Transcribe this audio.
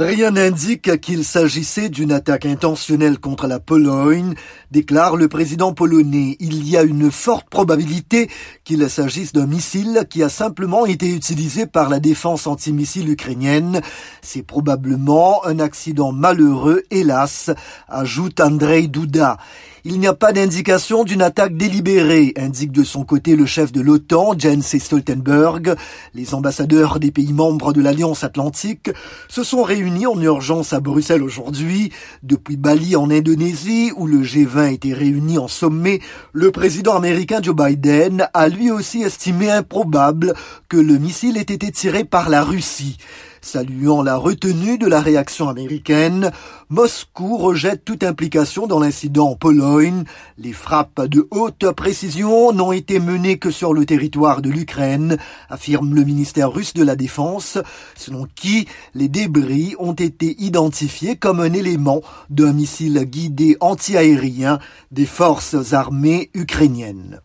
Rien n'indique qu'il s'agissait d'une attaque intentionnelle contre la Pologne, déclare le président polonais. Il y a une forte probabilité qu'il s'agisse d'un missile qui a simplement été utilisé par la défense antimissile ukrainienne. C'est probablement un accident malheureux, hélas, ajoute Andrei Duda. Il n'y a pas d'indication d'une attaque délibérée, indique de son côté le chef de l'OTAN, Jens Stoltenberg. Les ambassadeurs des pays membres de l'Alliance Atlantique se sont réunis en urgence à Bruxelles aujourd'hui. Depuis Bali en Indonésie, où le G20 était réuni en sommet, le président américain Joe Biden a lui aussi estimé improbable que le missile ait été tiré par la Russie. Saluant la retenue de la réaction américaine, Moscou rejette toute implication dans l'incident en Pologne. Les frappes de haute précision n'ont été menées que sur le territoire de l'Ukraine, affirme le ministère russe de la Défense, selon qui les débris ont été identifiés comme un élément d'un missile guidé antiaérien des forces armées ukrainiennes.